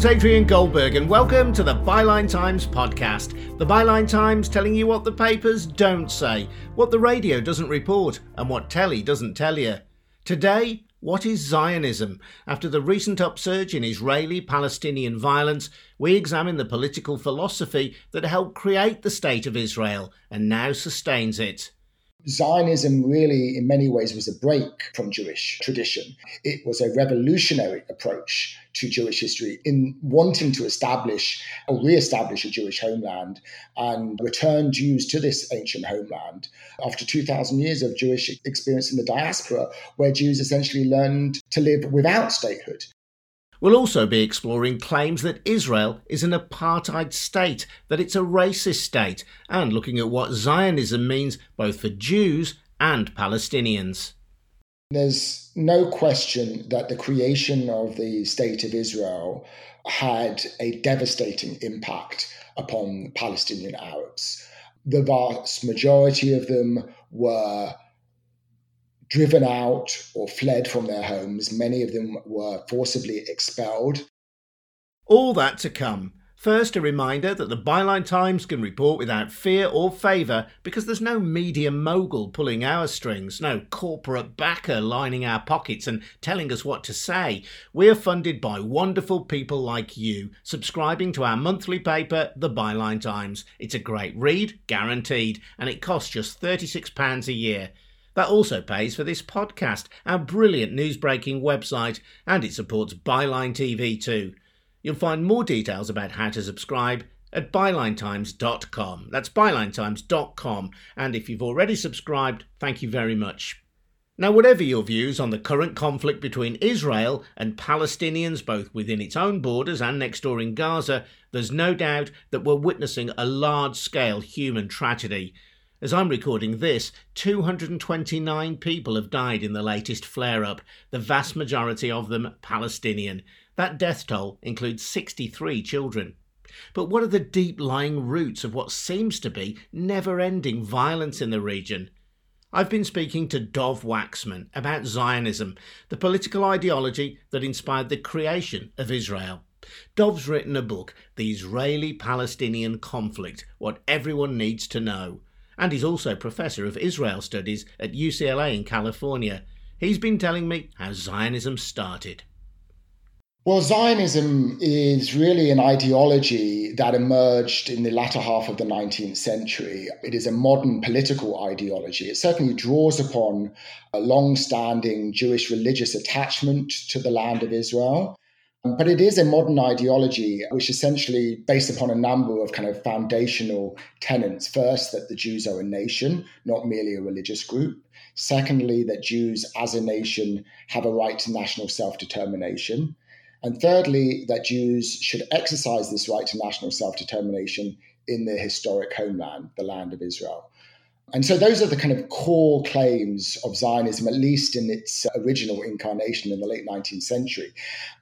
Name's Adrian Goldberg, and welcome to the Byline Times podcast. The Byline Times telling you what the papers don't say, what the radio doesn't report, and what telly doesn't tell you. Today, what is Zionism? After the recent upsurge in Israeli Palestinian violence, we examine the political philosophy that helped create the State of Israel and now sustains it. Zionism really, in many ways, was a break from Jewish tradition. It was a revolutionary approach to Jewish history in wanting to establish or re-establish a Jewish homeland and return Jews to this ancient homeland after 2,000 years of Jewish experience in the diaspora, where Jews essentially learned to live without statehood. We'll also be exploring claims that Israel is an apartheid state, that it's a racist state, and looking at what Zionism means both for Jews and Palestinians. There's no question that the creation of the State of Israel had a devastating impact upon Palestinian Arabs. The vast majority of them were driven out or fled from their homes. Many of them were forcibly expelled. All that to come. First, a reminder that the Byline Times can report without fear or favour because there's no media mogul pulling our strings, no corporate backer lining our pockets and telling us what to say. We're funded by wonderful people like you, subscribing to our monthly paper, The Byline Times. It's a great read, guaranteed, and it costs just £36 a year. That also pays for this podcast, our brilliant news breaking website, and it supports Byline TV too. You'll find more details about how to subscribe at bylinetimes.com. That's bylinetimes.com. And if you've already subscribed, thank you very much. Now, whatever your views on the current conflict between Israel and Palestinians, both within its own borders and next door in Gaza, there's no doubt that we're witnessing a large scale human tragedy. As I'm recording this, 229 people have died in the latest flare up, the vast majority of them Palestinian. That death toll includes 63 children. But what are the deep lying roots of what seems to be never ending violence in the region? I've been speaking to Dov Waxman about Zionism, the political ideology that inspired the creation of Israel. Dov's written a book, The Israeli Palestinian Conflict What Everyone Needs to Know and he's also Professor of Israel Studies at UCLA in California. He's been telling me how Zionism started. Well, Zionism is really an ideology that emerged in the latter half of the 19th century. It is a modern political ideology. It certainly draws upon a long standing Jewish religious attachment to the land of Israel. But it is a modern ideology which essentially based upon a number of kind of foundational tenets. First, that the Jews are a nation, not merely a religious group. Secondly, that Jews as a nation have a right to national self determination. And thirdly, that Jews should exercise this right to national self determination in their historic homeland, the land of Israel. And so those are the kind of core claims of Zionism, at least in its original incarnation in the late 19th century.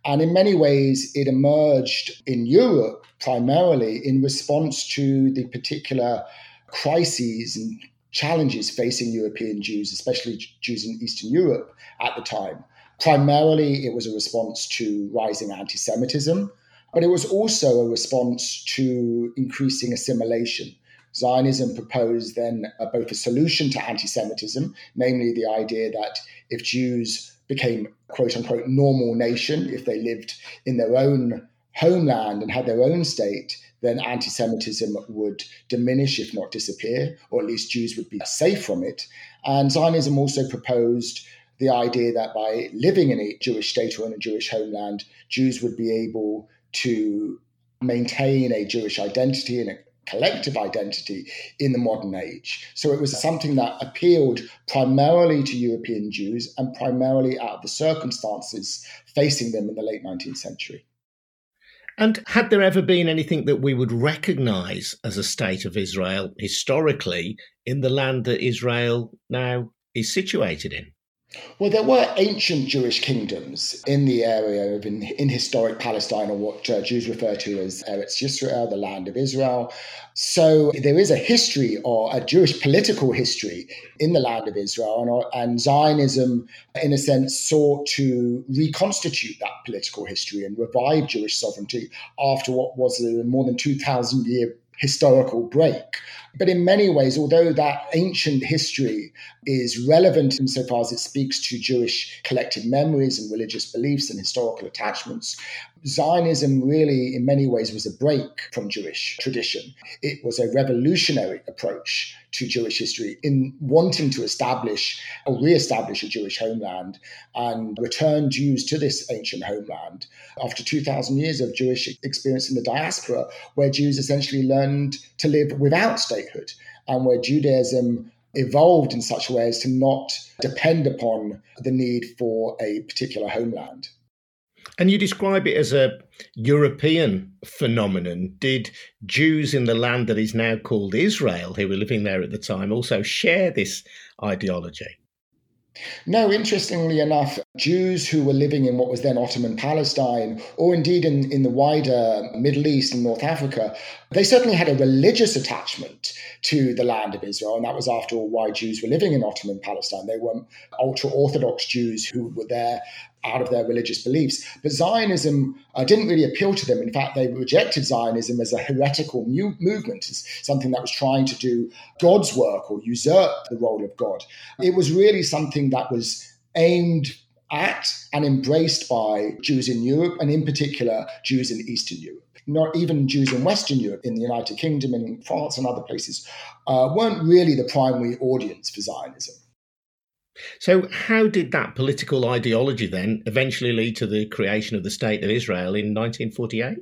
And in many ways, it emerged in Europe primarily in response to the particular crises and challenges facing European Jews, especially Jews in Eastern Europe at the time. Primarily, it was a response to rising anti Semitism, but it was also a response to increasing assimilation. Zionism proposed then both a solution to anti Semitism, namely the idea that if Jews became quote unquote normal nation, if they lived in their own homeland and had their own state, then anti Semitism would diminish, if not disappear, or at least Jews would be safe from it. And Zionism also proposed the idea that by living in a Jewish state or in a Jewish homeland, Jews would be able to maintain a Jewish identity and collective identity in the modern age. So it was something that appealed primarily to European Jews and primarily out of the circumstances facing them in the late 19th century. And had there ever been anything that we would recognize as a state of Israel historically in the land that Israel now is situated in? Well, there were ancient Jewish kingdoms in the area of in, in historic Palestine, or what uh, Jews refer to as Eretz Yisrael, the land of Israel. So there is a history, or a Jewish political history, in the land of Israel, and, and Zionism, in a sense, sought to reconstitute that political history and revive Jewish sovereignty after what was a more than two thousand year historical break. But in many ways, although that ancient history is relevant insofar as it speaks to Jewish collective memories and religious beliefs and historical attachments, Zionism really, in many ways, was a break from Jewish tradition. It was a revolutionary approach to Jewish history in wanting to establish or re-establish a Jewish homeland and return Jews to this ancient homeland after 2,000 years of Jewish experience in the diaspora, where Jews essentially learned to live without and where Judaism evolved in such a way as to not depend upon the need for a particular homeland. And you describe it as a European phenomenon. Did Jews in the land that is now called Israel, who were living there at the time, also share this ideology? No, interestingly enough, Jews who were living in what was then Ottoman Palestine, or indeed in, in the wider Middle East and North Africa, they certainly had a religious attachment to the land of Israel. And that was, after all, why Jews were living in Ottoman Palestine. They were ultra Orthodox Jews who were there out of their religious beliefs. But Zionism uh, didn't really appeal to them. In fact, they rejected Zionism as a heretical mu- movement, as something that was trying to do God's work or usurp the role of God. It was really something that was aimed at and embraced by Jews in Europe, and in particular, Jews in Eastern Europe. Not even Jews in Western Europe, in the United Kingdom, in France, and other places, uh, weren't really the primary audience for Zionism. So, how did that political ideology then eventually lead to the creation of the State of Israel in 1948?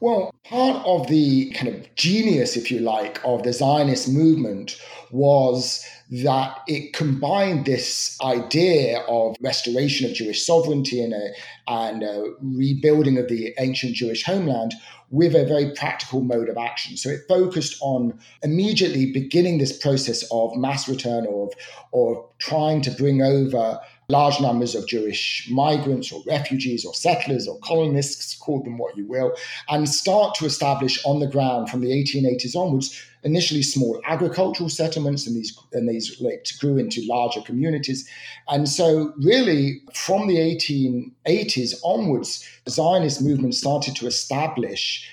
Well, part of the kind of genius, if you like, of the Zionist movement was that it combined this idea of restoration of Jewish sovereignty and a, and a rebuilding of the ancient Jewish homeland with a very practical mode of action. So it focused on immediately beginning this process of mass return or of, or trying to bring over large numbers of Jewish migrants or refugees or settlers or colonists, call them what you will, and start to establish on the ground from the 1880s onwards initially small agricultural settlements and these and these grew into larger communities. And so really from the 1880s onwards the zionist movement started to establish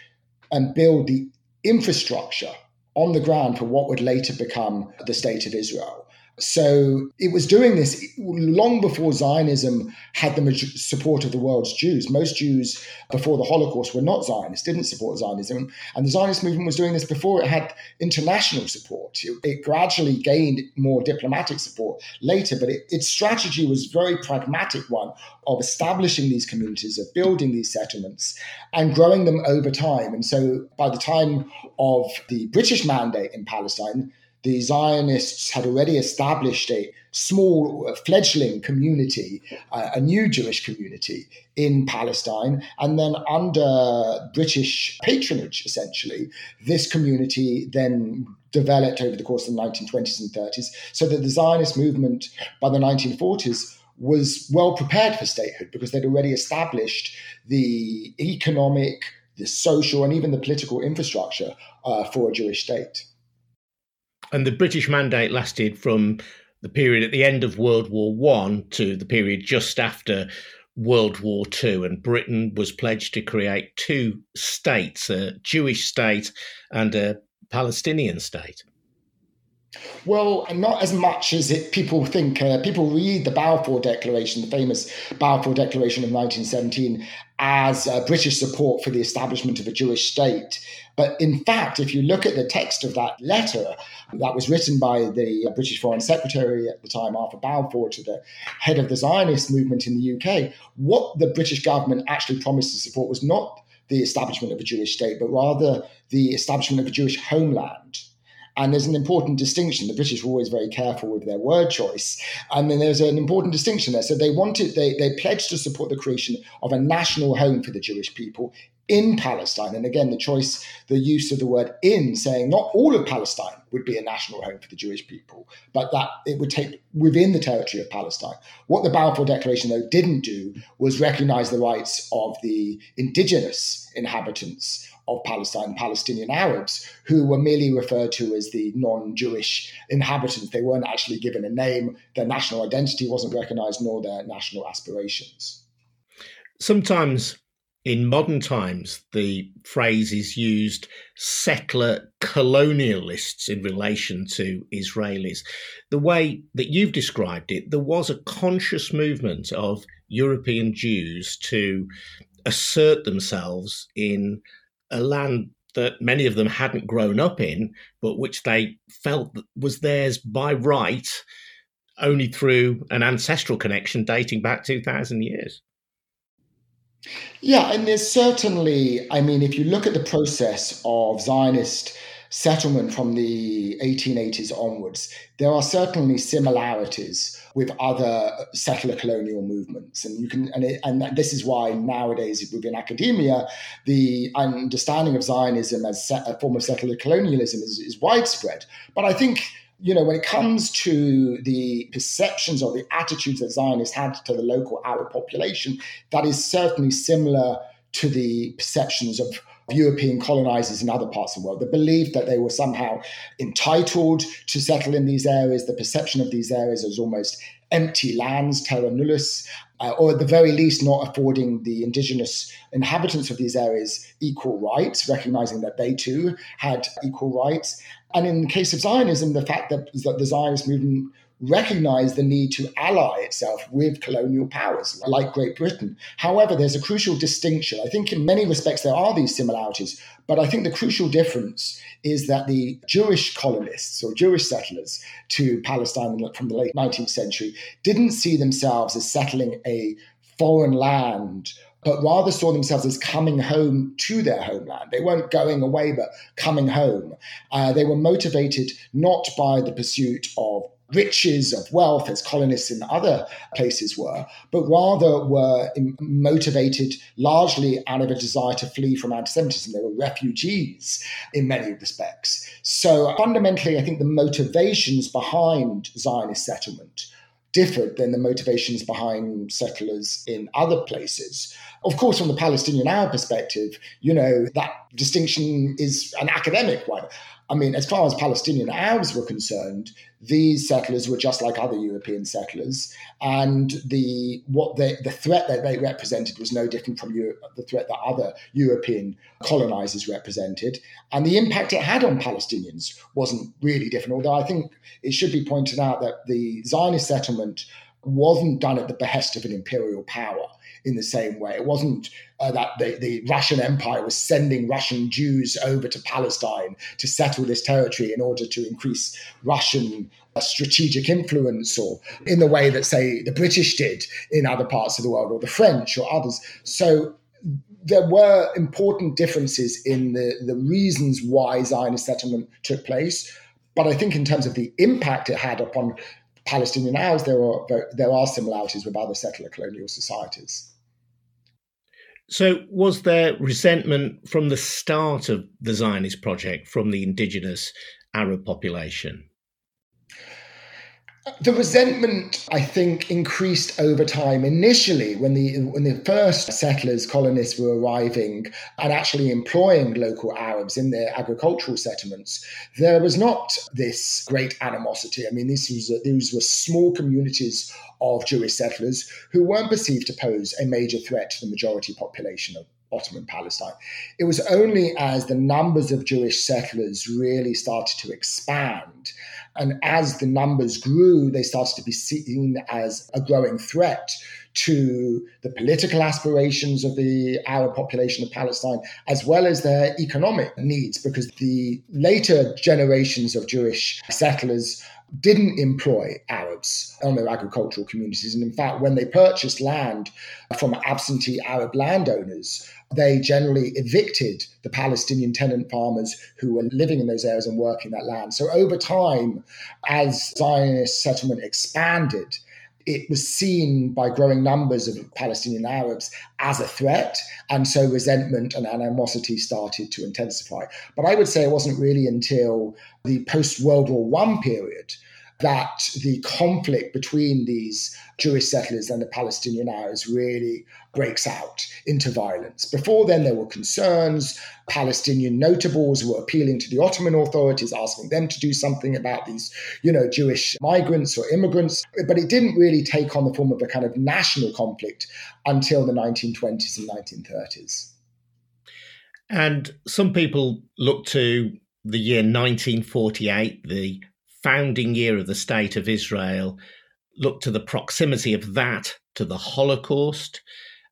and build the infrastructure on the ground for what would later become the state of israel so it was doing this long before Zionism had the support of the world's Jews. Most Jews before the Holocaust were not Zionists, didn't support Zionism. And the Zionist movement was doing this before it had international support. It, gradually gained more diplomatic support later, but it, its strategy was very pragmatic one of establishing these communities, of building these settlements and growing them over time. And so by the time of the British mandate in Palestine, the Zionists had already established a small uh, fledgling community, uh, a new Jewish community in Palestine. And then, under British patronage, essentially, this community then developed over the course of the 1920s and 30s, so that the Zionist movement by the 1940s was well prepared for statehood because they'd already established the economic, the social, and even the political infrastructure uh, for a Jewish state. And the British mandate lasted from the period at the end of World War One to the period just after World War Two, and Britain was pledged to create two states: a Jewish state and a Palestinian state. Well, not as much as it, people think. Uh, people read the Balfour Declaration, the famous Balfour Declaration of 1917, as uh, British support for the establishment of a Jewish state. But in fact, if you look at the text of that letter that was written by the British Foreign Secretary at the time, Arthur Balfour, to the head of the Zionist movement in the UK, what the British government actually promised to support was not the establishment of a Jewish state, but rather the establishment of a Jewish homeland. And there's an important distinction. The British were always very careful with their word choice. And then there's an important distinction there. So they wanted, they, they pledged to support the creation of a national home for the Jewish people in Palestine. And again, the choice, the use of the word in, saying not all of Palestine would be a national home for the Jewish people, but that it would take within the territory of Palestine. What the Balfour Declaration, though, didn't do was recognize the rights of the indigenous inhabitants of Palestine, Palestinian Arabs, who were merely referred to as the non Jewish inhabitants. They weren't actually given a name, their national identity wasn't recognized, nor their national aspirations. Sometimes in modern times, the phrase is used settler colonialists in relation to Israelis. The way that you've described it, there was a conscious movement of European Jews to assert themselves in a land that many of them hadn't grown up in, but which they felt was theirs by right only through an ancestral connection dating back 2,000 years. Yeah, and there's certainly, I mean, if you look at the process of Zionist settlement from the 1880s onwards, there are certainly similarities with other settler colonial movements, and you can, and, it, and this is why nowadays within academia, the understanding of Zionism as a form of settler colonialism is, is widespread. But I think you know, when it comes to the perceptions or the attitudes that Zionists had to the local Arab population, that is certainly similar to the perceptions of European colonizers in other parts of the world. The belief that they were somehow entitled to settle in these areas, the perception of these areas as almost empty lands, terra nullius, uh, or at the very least not affording the indigenous inhabitants of these areas equal rights, recognizing that they too had equal rights. And in the case of Zionism, the fact that, that the Zionist movement recognized the need to ally itself with colonial powers like Great Britain. However, there's a crucial distinction. I think in many respects there are these similarities, but I think the crucial difference is that the Jewish colonists or Jewish settlers to Palestine from the late 19th century didn't see themselves as settling a foreign land but rather saw themselves as coming home to their homeland. They weren't going away, but coming home. Uh, they were motivated not by the pursuit of riches of wealth as colonists in other places were, but rather were motivated largely out of a desire to flee from anti Semitism. They were refugees in many respects. So fundamentally, I think the motivations behind Zionist settlement differed than the motivations behind settlers in other places. Of course, from the Palestinian Arab perspective, you know, that distinction is an academic one. I mean, as far as Palestinian Arabs were concerned, these settlers were just like other European settlers, and the what they, the threat that they represented was no different from Europe, the threat that other European colonizers represented, and the impact it had on Palestinians wasn't really different. Although I think it should be pointed out that the Zionist settlement wasn't done at the behest of an imperial power in the same way. It wasn't uh, that the, the Russian Empire was sending Russian Jews over to Palestine to settle this territory in order to increase Russian uh, strategic influence, or in the way that, say, the British did in other parts of the world, or the French or others. So there were important differences in the, the reasons why Zionist settlement took place. But I think in terms of the impact it had upon Palestinian Arabs, there are, there are similarities with other settler colonial societies. So, was there resentment from the start of the Zionist project from the indigenous Arab population? The resentment, I think, increased over time. Initially, when the when the first settlers, colonists were arriving and actually employing local Arabs in their agricultural settlements, there was not this great animosity. I mean, these was, these were small communities of Jewish settlers who weren't perceived to pose a major threat to the majority population of Ottoman Palestine. It was only as the numbers of Jewish settlers really started to expand and as the numbers grew, they started to be seen as a growing threat to the political aspirations of the Arab population of Palestine, as well as their economic needs, because the later generations of Jewish settlers didn't employ Arabs on their agricultural communities. And in fact, when they purchased land from absentee Arab landowners, they generally evicted the Palestinian tenant farmers who were living in those areas and working that land. So over time, as Zionist settlement expanded, it was seen by growing numbers of Palestinian Arabs as a threat. And so resentment and animosity started to intensify. But I would say it wasn't really until the post World War I period that the conflict between these Jewish settlers and the Palestinian Arabs really breaks out into violence. Before then, there were concerns. Palestinian notables were appealing to the Ottoman authorities, asking them to do something about these, you know, Jewish migrants or immigrants. But it didn't really take on the form of a kind of national conflict until the 1920s and 1930s. And some people look to the year 1948, the founding year of the State of Israel, look to the proximity of that to the Holocaust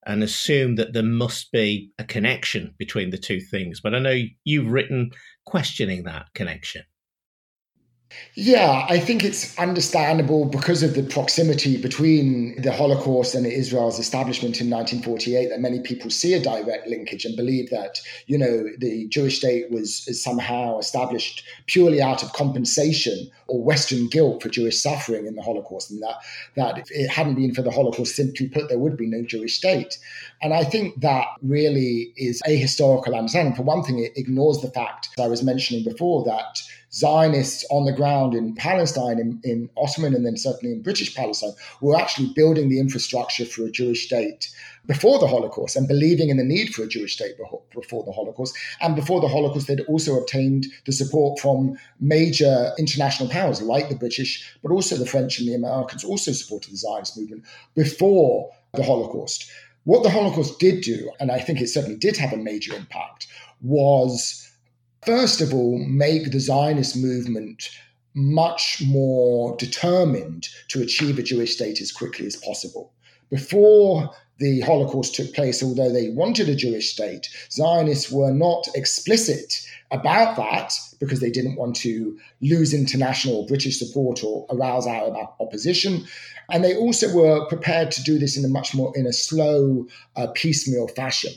and assume that there must be a connection between the two things. But I know you've written questioning that connection. Yeah, I think it's understandable because of the proximity between the Holocaust and Israel's establishment in 1948 that many people see a direct linkage and believe that, you know, the Jewish state was somehow established purely out of compensation or Western guilt for Jewish suffering in the Holocaust, and that, that if it hadn't been for the Holocaust, simply put, there would be no Jewish state. And I think that really is a historical understanding. For one thing, it ignores the fact I was mentioning before that Zionists on the ground in Palestine, in, in Ottoman and then certainly in British Palestine, were actually building the infrastructure for a Jewish state before the Holocaust and believing in the need for a Jewish state before the Holocaust. And before the Holocaust, they'd also obtained the support from major international powers like the British, but also the French and the Americans also supported the Zionist movement before the Holocaust. What the Holocaust did do, and I think it certainly did have a major impact, was first of all, make the Zionist movement much more determined to achieve a Jewish state as quickly as possible. Before the Holocaust took place, although they wanted a Jewish state, Zionists were not explicit about that because they didn't want to lose international British support or arouse Arab opposition. And they also were prepared to do this in a much more in a slow, uh, piecemeal fashion.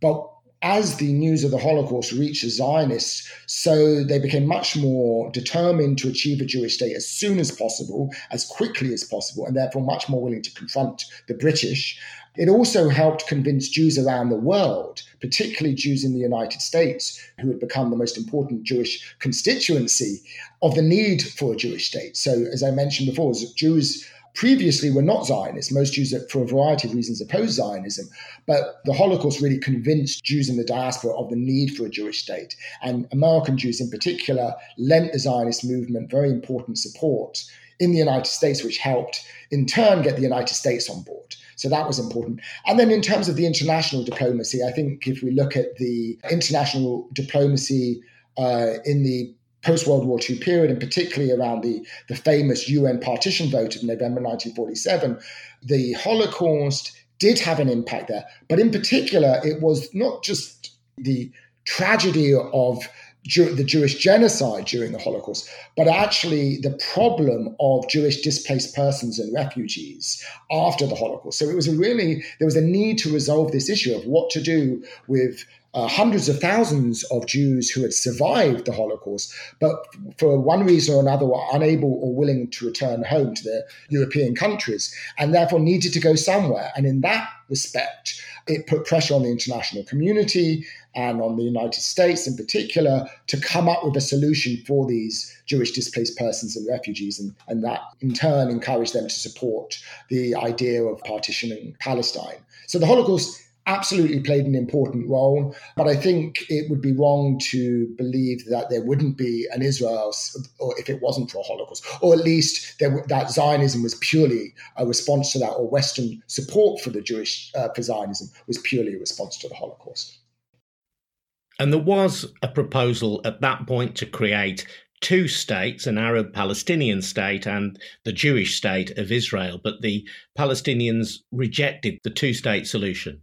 But as the news of the Holocaust reached the Zionists, so they became much more determined to achieve a Jewish state as soon as possible, as quickly as possible, and therefore much more willing to confront the British. It also helped convince Jews around the world, particularly Jews in the United States, who had become the most important Jewish constituency, of the need for a Jewish state. So, as I mentioned before, Jews previously were not Zionists. Most Jews, for a variety of reasons, opposed Zionism. But the Holocaust really convinced Jews in the diaspora of the need for a Jewish state. And American Jews, in particular, lent the Zionist movement very important support in the United States, which helped in turn get the United States on board. So that was important. And then in terms of the international diplomacy, I think if we look at the international diplomacy uh, in the post World War II period, and particularly around the, the famous UN partition vote of November 1947, the Holocaust did have an impact there. But in particular, it was not just the tragedy of the Jewish genocide during the Holocaust, but actually the problem of Jewish displaced persons and refugees after the Holocaust. So it was really, there was a need to resolve this issue of what to do with uh, hundreds of thousands of Jews who had survived the Holocaust, but for one reason or another were unable or willing to return home to their European countries and therefore needed to go somewhere. And in that respect, it put pressure on the international community and on the United States in particular to come up with a solution for these Jewish displaced persons and refugees. And, and that in turn encouraged them to support the idea of partitioning Palestine. So the Holocaust absolutely played an important role. But I think it would be wrong to believe that there wouldn't be an Israel, or if it wasn't for a Holocaust, or at least there, that Zionism was purely a response to that, or Western support for the Jewish uh, for Zionism was purely a response to the Holocaust. And there was a proposal at that point to create two states, an Arab Palestinian state and the Jewish state of Israel, but the Palestinians rejected the two state solution.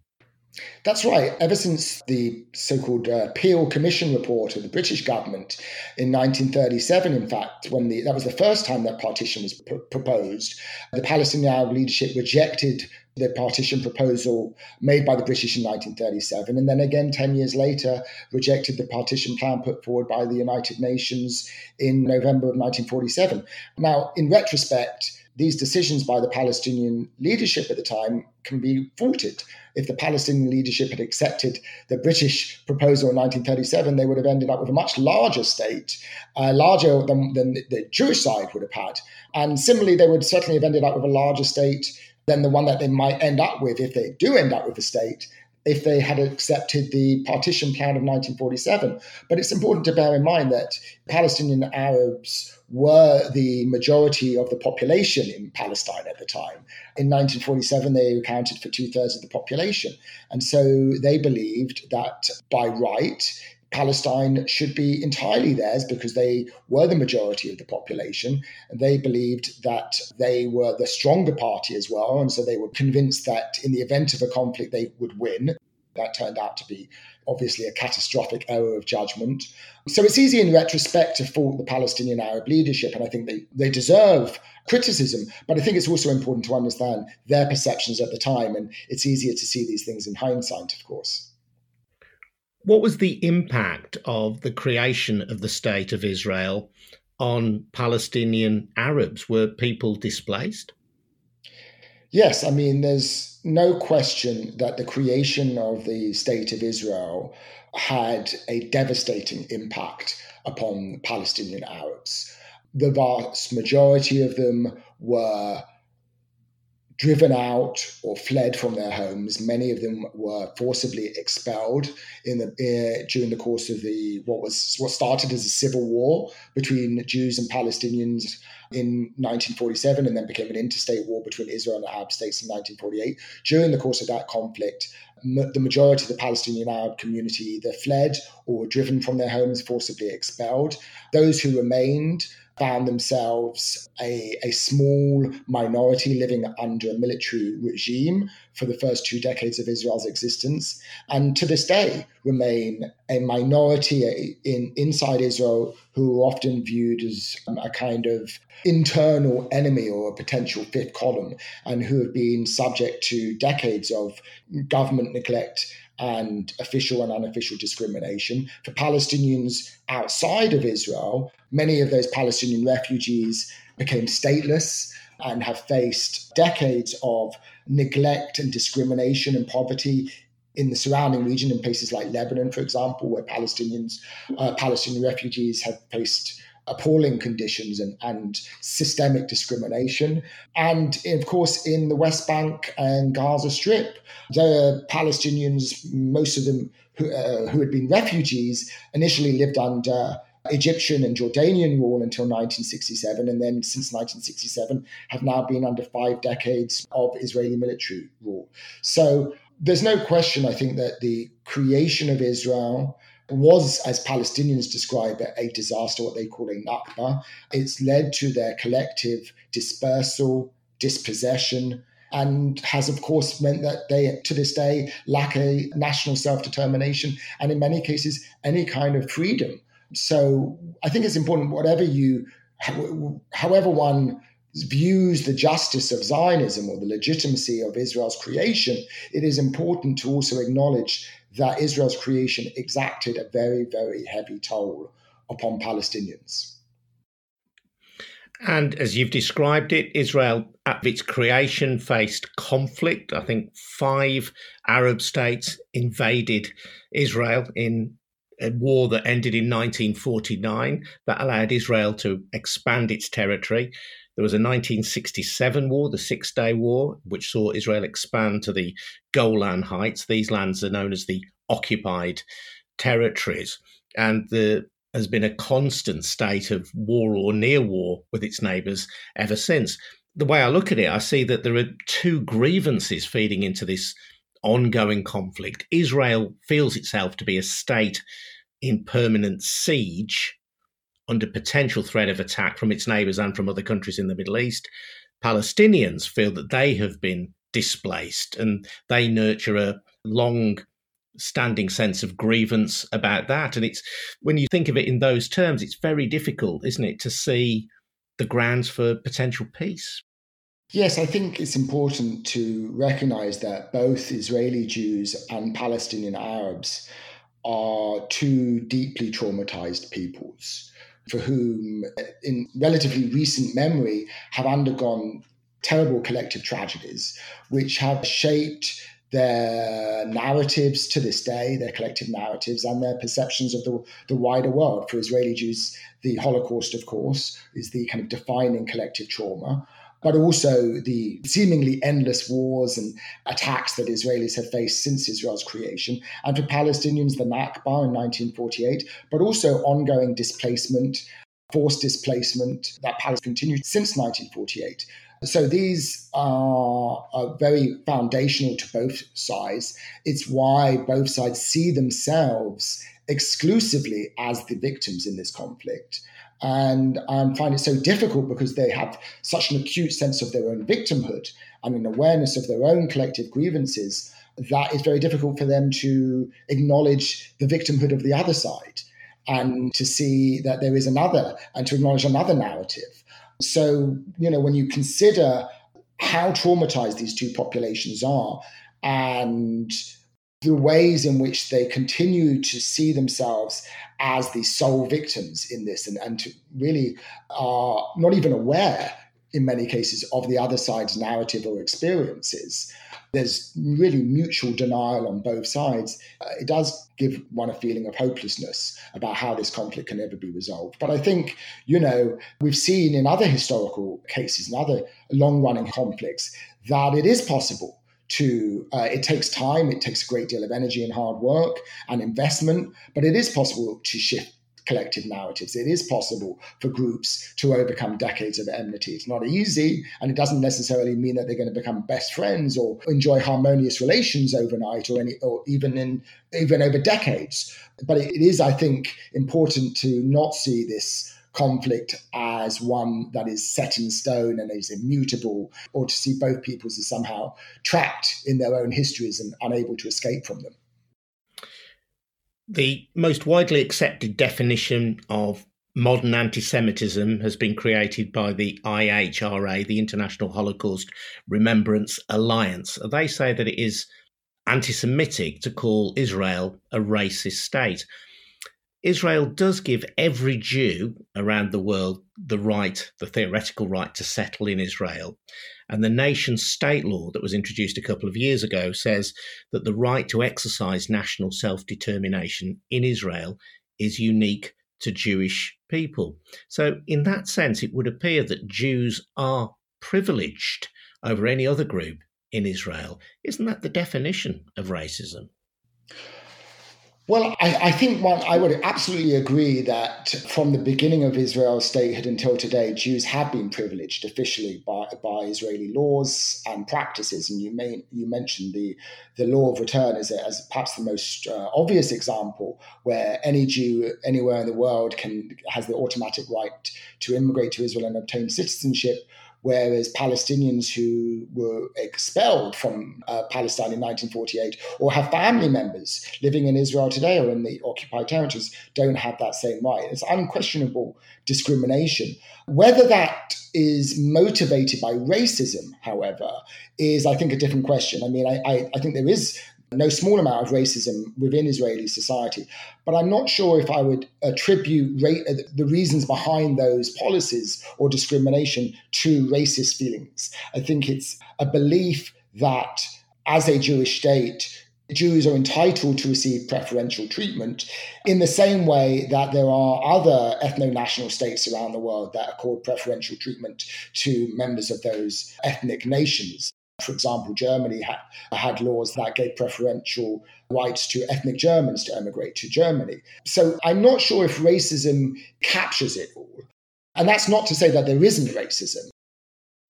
That's right. Ever since the so called uh, Peel Commission report of the British government in 1937, in fact, when the, that was the first time that partition was pr- proposed, the Palestinian Arab leadership rejected the partition proposal made by the British in 1937, and then again 10 years later rejected the partition plan put forward by the United Nations in November of 1947. Now, in retrospect, these decisions by the Palestinian leadership at the time can be faulted. If the Palestinian leadership had accepted the British proposal in 1937, they would have ended up with a much larger state, uh, larger than, than the Jewish side would have had. And similarly, they would certainly have ended up with a larger state than the one that they might end up with if they do end up with a state if they had accepted the partition plan of 1947. But it's important to bear in mind that Palestinian Arabs were the majority of the population in Palestine at the time. In 1947, they accounted for two thirds of the population. And so they believed that by right, Palestine should be entirely theirs because they were the majority of the population. And they believed that they were the stronger party as well. And so they were convinced that in the event of a conflict, they would win. That turned out to be obviously a catastrophic error of judgment. So it's easy in retrospect to fault the Palestinian Arab leadership, and I think they, they deserve criticism. But I think it's also important to understand their perceptions at the time, and it's easier to see these things in hindsight, of course. What was the impact of the creation of the State of Israel on Palestinian Arabs? Were people displaced? Yes, I mean, there's no question that the creation of the State of Israel had a devastating impact upon Palestinian Arabs. The vast majority of them were driven out or fled from their homes. Many of them were forcibly expelled in the uh, during the course of the what was what started as a civil war between Jews and Palestinians in 1947 and then became an interstate war between Israel and Arab states in 1948. During the course of that conflict, the majority of the Palestinian Arab community either fled or were driven from their homes, forcibly expelled. Those who remained found themselves a, a small minority living under a military regime for the first two decades of Israel's existence, and to this day remain a minority in inside Israel who are often viewed as um, a kind of internal enemy or a potential fifth column, and who have been subject to decades of government neglect and official and unofficial discrimination. For Palestinians outside of Israel, many of those Palestinian refugees became stateless and have faced decades of neglect and discrimination and poverty in the surrounding region in places like Lebanon, for example, where Palestinians, uh, Palestinian refugees have faced appalling conditions and, and systemic discrimination. And of course, in the West Bank and Gaza Strip, the Palestinians, most of them who, uh, who had been refugees, initially lived under Egyptian and Jordanian rule until 1967, and then since 1967 have now been under five decades of Israeli military rule. So there's no question, I think, that the creation of Israel was, as Palestinians describe it, a disaster, what they call a Nakba. It's led to their collective dispersal, dispossession, and has, of course, meant that they, to this day, lack a national self determination and, in many cases, any kind of freedom. So I think it's important, whatever you, however one views the justice of Zionism or the legitimacy of Israel's creation, it is important to also acknowledge that Israel's creation exacted a very, very heavy toll upon Palestinians. And as you've described it, Israel at its creation faced conflict. I think five Arab states invaded Israel in a war that ended in 1949 that allowed Israel to expand its territory. There was a 1967 war, the Six Day War, which saw Israel expand to the Golan Heights. These lands are known as the occupied territories. And there has been a constant state of war or near war with its neighbours ever since. The way I look at it, I see that there are two grievances feeding into this ongoing conflict. Israel feels itself to be a state in permanent siege under potential threat of attack from its neighbors and from other countries in the Middle East. Palestinians feel that they have been displaced and they nurture a long standing sense of grievance about that. And it's when you think of it in those terms, it's very difficult, isn't it, to see the grounds for potential peace. Yes, I think it's important to recognize that both Israeli Jews and Palestinian Arabs are two deeply traumatized peoples for whom, in relatively recent memory, have undergone terrible collective tragedies, which have shaped their narratives to this day, their collective narratives, and their perceptions of the, the wider world. For Israeli Jews, the Holocaust, of course, is the kind of defining collective trauma. But also the seemingly endless wars and attacks that Israelis have faced since Israel's creation. And for Palestinians, the Nakba in 1948, but also ongoing displacement, forced displacement that Palestine continued since 1948. So these are, are, very foundational to both sides. It's why both sides see themselves exclusively as the victims in this conflict. And I find it so difficult because they have such an acute sense of their own victimhood and an awareness of their own collective grievances that it's very difficult for them to acknowledge the victimhood of the other side and to see that there is another and to acknowledge another narrative. So, you know, when you consider how traumatized these two populations are and the ways in which they continue to see themselves as the sole victims in this and, and to really are not even aware in many cases of the other side's narrative or experiences there's really mutual denial on both sides. Uh, it does give one a feeling of hopelessness about how this conflict can ever be resolved. But I think, you know, we've seen in other historical cases and other long running conflicts that it is possible to uh, it takes time it takes a great deal of energy and hard work and investment but it is possible to shift collective narratives. It is possible for groups to overcome decades of enmity. It's not easy, and it doesn't necessarily mean that they're going to become best friends or enjoy harmonious relations overnight or any or even in even over decades. But it is, I think, important to not see this conflict as one that is set in stone and is immutable, or to see both peoples as somehow trapped in their own histories and unable to escape from them. The most widely accepted definition of modern anti Semitism has been created by the IHRA, the International Holocaust Remembrance Alliance. They say that it is anti Semitic to call Israel a racist state. Israel does give every Jew around the world the right, the theoretical right to settle in Israel. And the nation state law that was introduced a couple of years ago says that the right to exercise national self determination in Israel is unique to Jewish people. So, in that sense, it would appear that Jews are privileged over any other group in Israel. Isn't that the definition of racism? Well, I, I, think one, I would absolutely agree that from the beginning of Israel's statehood until today, Jews have been privileged officially by, by Israeli laws and practices. And you may, you mentioned the, the law of return as, a, as perhaps the most uh, obvious example where any Jew anywhere in the world can has the automatic right to immigrate to Israel and obtain citizenship whereas Palestinians who were expelled from uh, Palestine in 1948 or have family members living in Israel today or in the occupied territories don't have that same right. It's unquestionable discrimination. Whether that is motivated by racism, however, is, I think, a different question. I mean, I, I, I think there is no small amount of racism within Israeli society. But I'm not sure if I would attribute ra- the reasons behind those policies or discrimination to racist feelings. I think it's a belief that as a Jewish state, Jews are entitled to receive preferential treatment in the same way that there are other ethno national states around the world that accord preferential treatment to members of those ethnic nations. For example, Germany had, had laws that gave preferential rights to ethnic Germans to emigrate to Germany. So I'm not sure if racism captures it all. And that's not to say that there isn't racism.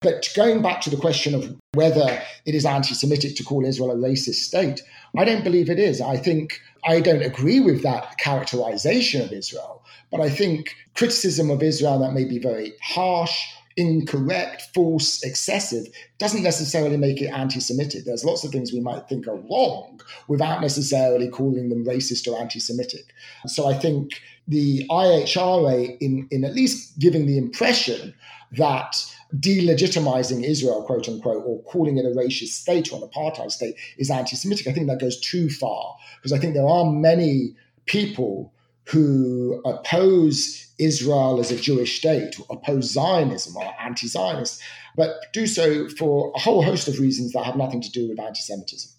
But going back to the question of whether it is anti Semitic to call Israel a racist state, I don't believe it is. I think I don't agree with that characterization of Israel, but I think criticism of Israel that may be very harsh incorrect, false, excessive doesn't necessarily make it anti Semitic. There's lots of things we might think are wrong without necessarily calling them racist or anti Semitic. So I think the IHRA, in, in at least giving the impression that delegitimizing Israel, quote unquote, or calling it a racist state or an apartheid state is anti Semitic, I think that goes too far because I think there are many people who oppose Israel as a Jewish state, oppose Zionism, or anti Zionist, but do so for a whole host of reasons that have nothing to do with anti Semitism.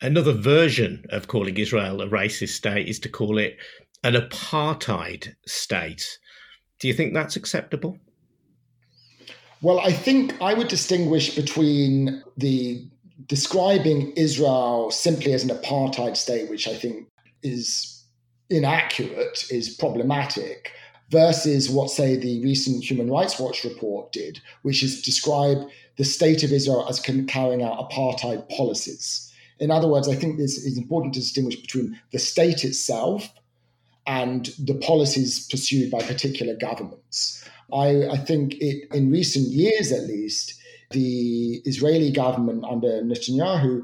Another version of calling Israel a racist state is to call it an apartheid state. Do you think that's acceptable? Well, I think I would distinguish between the describing Israel simply as an apartheid state, which I think is inaccurate, is problematic, versus what, say, the recent Human Rights Watch report did, which is describe the state of Israel as carrying out apartheid policies. In other words, I think this is important to distinguish between the state itself and the policies pursued by particular governments. I, I think it, in recent years at least, the Israeli government under Netanyahu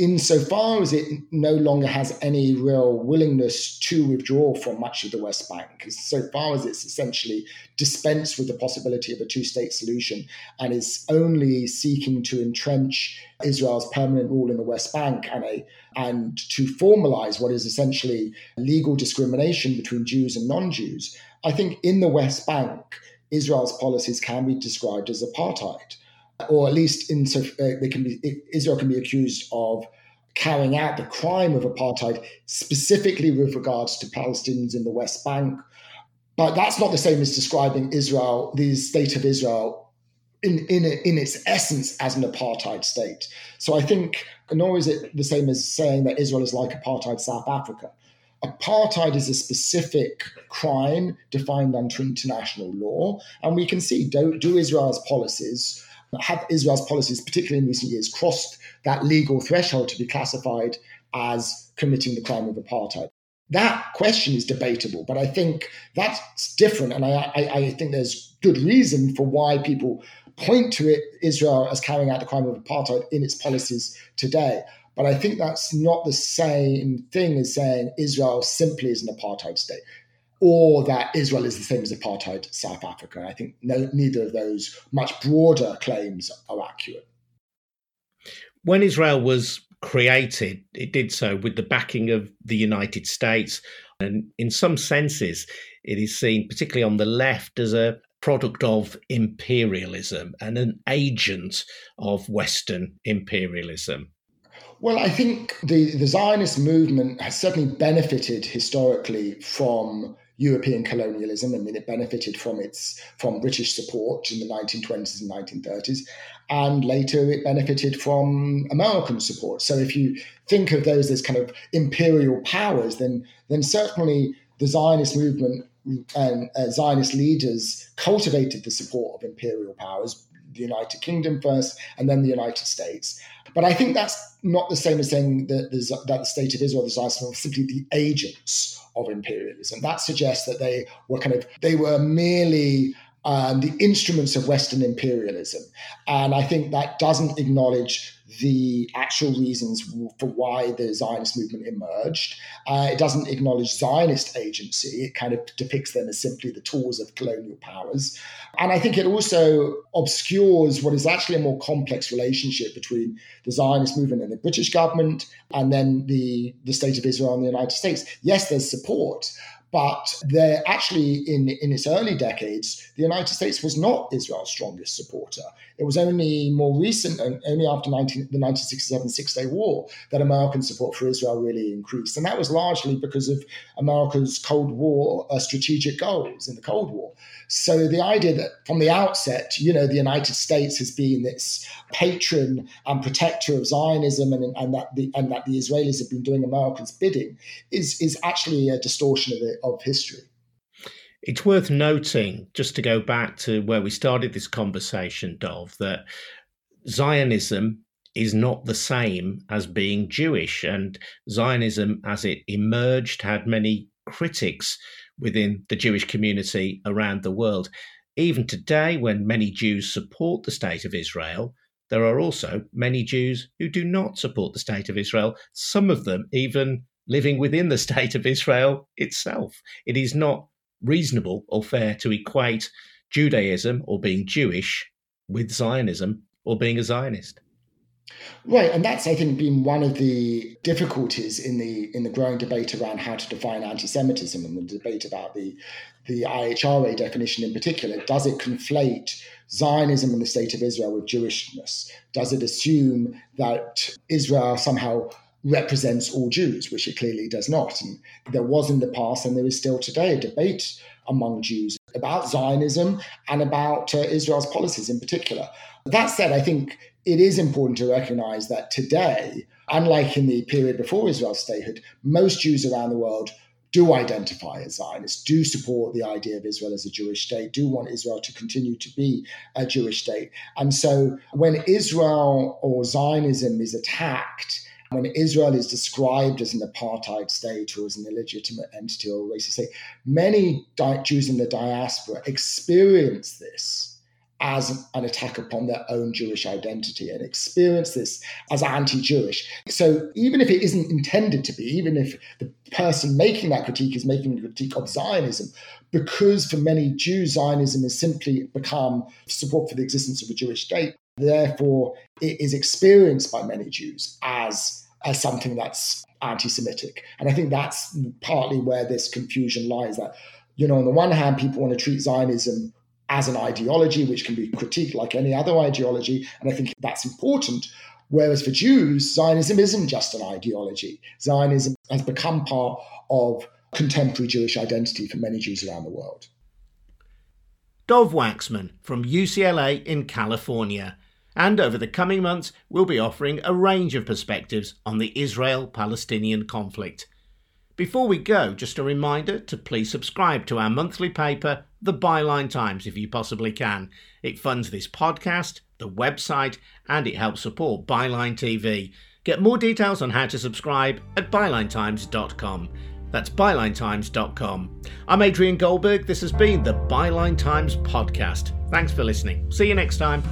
insofar as it no longer has any real willingness to withdraw from much of the West Bank, so far as it's essentially dispensed with the possibility of a two state solution and is only seeking to entrench Israel's permanent rule in the West Bank and, a, and to formalize what is essentially legal discrimination between Jews and non Jews, I think in the West Bank, Israel's policies can be described as apartheid or at least in uh, they can be Israel can be accused of carrying out the crime of apartheid specifically with regards to Palestinians in the West Bank. But that's not the same as describing Israel, the state of Israel, in in in its essence as an apartheid state. So I think, nor is it the same as saying that Israel is like apartheid South Africa. Apartheid is a specific crime defined under international law, and we can see do, do Israel's policies have Israel's policies, particularly in recent years, crossed that legal threshold to be classified as committing the crime of apartheid? That question is debatable, but I think that's different. And I, I, I think there's good reason for why people point to it, Israel as carrying out the crime of apartheid in its policies today. But I think that's not the same thing as saying Israel simply is an apartheid state or that Israel is the same as apartheid South Africa. I think no, neither of those much broader claims are accurate. When Israel was created, it did so with the backing of the United States. And in some senses, it is seen, particularly on the left, as a product of imperialism and an agent of Western imperialism. Well, I think the, the Zionist movement has certainly benefited historically from European colonialism. I mean, it benefited from its from British support in the 1920s and 1930s, and later it benefited from American support. So if you think of those as kind of imperial powers, then then certainly the Zionist movement and uh, Zionist leaders cultivated the support of imperial powers, the United Kingdom first, and then the United States. But I think that's not the same as saying that, that the state of Israel, the Zionists, were simply the agents of imperialism. That suggests that they were kind of they were merely um, the instruments of Western imperialism, and I think that doesn't acknowledge the actual reasons for why the Zionist movement emerged. Uh, it doesn't acknowledge Zionist agency. It kind of depicts them as simply the tools of colonial powers. And I think it also obscures what is actually a more complex relationship between the Zionist movement and the British government, and then the, the state of Israel and the United States. Yes, there's support, but they're actually, in, in its early decades, the United States was not Israel's strongest supporter. It was only more recent, only after 19, the 1967 Six Day War, that American support for Israel really increased. And that was largely because of America's Cold War uh, strategic goals in the Cold War. So the idea that from the outset, you know, the United States has been this patron and protector of Zionism and, and, that, the, and that the Israelis have been doing Americans' bidding is, is actually a distortion of, it, of history. It's worth noting, just to go back to where we started this conversation, Dov, that Zionism is not the same as being Jewish. And Zionism, as it emerged, had many critics within the Jewish community around the world. Even today, when many Jews support the state of Israel, there are also many Jews who do not support the state of Israel, some of them even living within the state of Israel itself. It is not reasonable or fair to equate Judaism or being Jewish with Zionism or being a Zionist. Right, and that's I think been one of the difficulties in the in the growing debate around how to define anti-Semitism and the debate about the the IHRA definition in particular. Does it conflate Zionism and the state of Israel with Jewishness? Does it assume that Israel somehow represents all Jews, which it clearly does not? And there was in the past, and there is still today, a debate among Jews about Zionism and about uh, Israel's policies in particular. That said, I think it is important to recognize that today, unlike in the period before Israel's statehood, most Jews around the world do identify as Zionists, do support the idea of Israel as a Jewish state, do want Israel to continue to be a Jewish state. And so when Israel or Zionism is attacked, when Israel is described as an apartheid state or as an illegitimate entity or a racist state, many Jews in the diaspora experience this as an attack upon their own Jewish identity and experience this as anti Jewish. So, even if it isn't intended to be, even if the person making that critique is making a critique of Zionism, because for many Jews, Zionism has simply become support for the existence of a Jewish state, therefore, it is experienced by many Jews as, as something that's anti Semitic. And I think that's partly where this confusion lies that, you know, on the one hand, people want to treat Zionism as an ideology, which can be critiqued like any other ideology. And I think that's important. Whereas for Jews, Zionism isn't just an ideology. Zionism has become part of contemporary Jewish identity for many Jews around the world. Dov Waxman from UCLA in California. And over the coming months, we'll be offering a range of perspectives on the Israel Palestinian conflict. Before we go, just a reminder to please subscribe to our monthly paper, The Byline Times, if you possibly can. It funds this podcast, the website, and it helps support Byline TV. Get more details on how to subscribe at bylinetimes.com. That's bylinetimes.com. I'm Adrian Goldberg. This has been the Byline Times podcast. Thanks for listening. See you next time.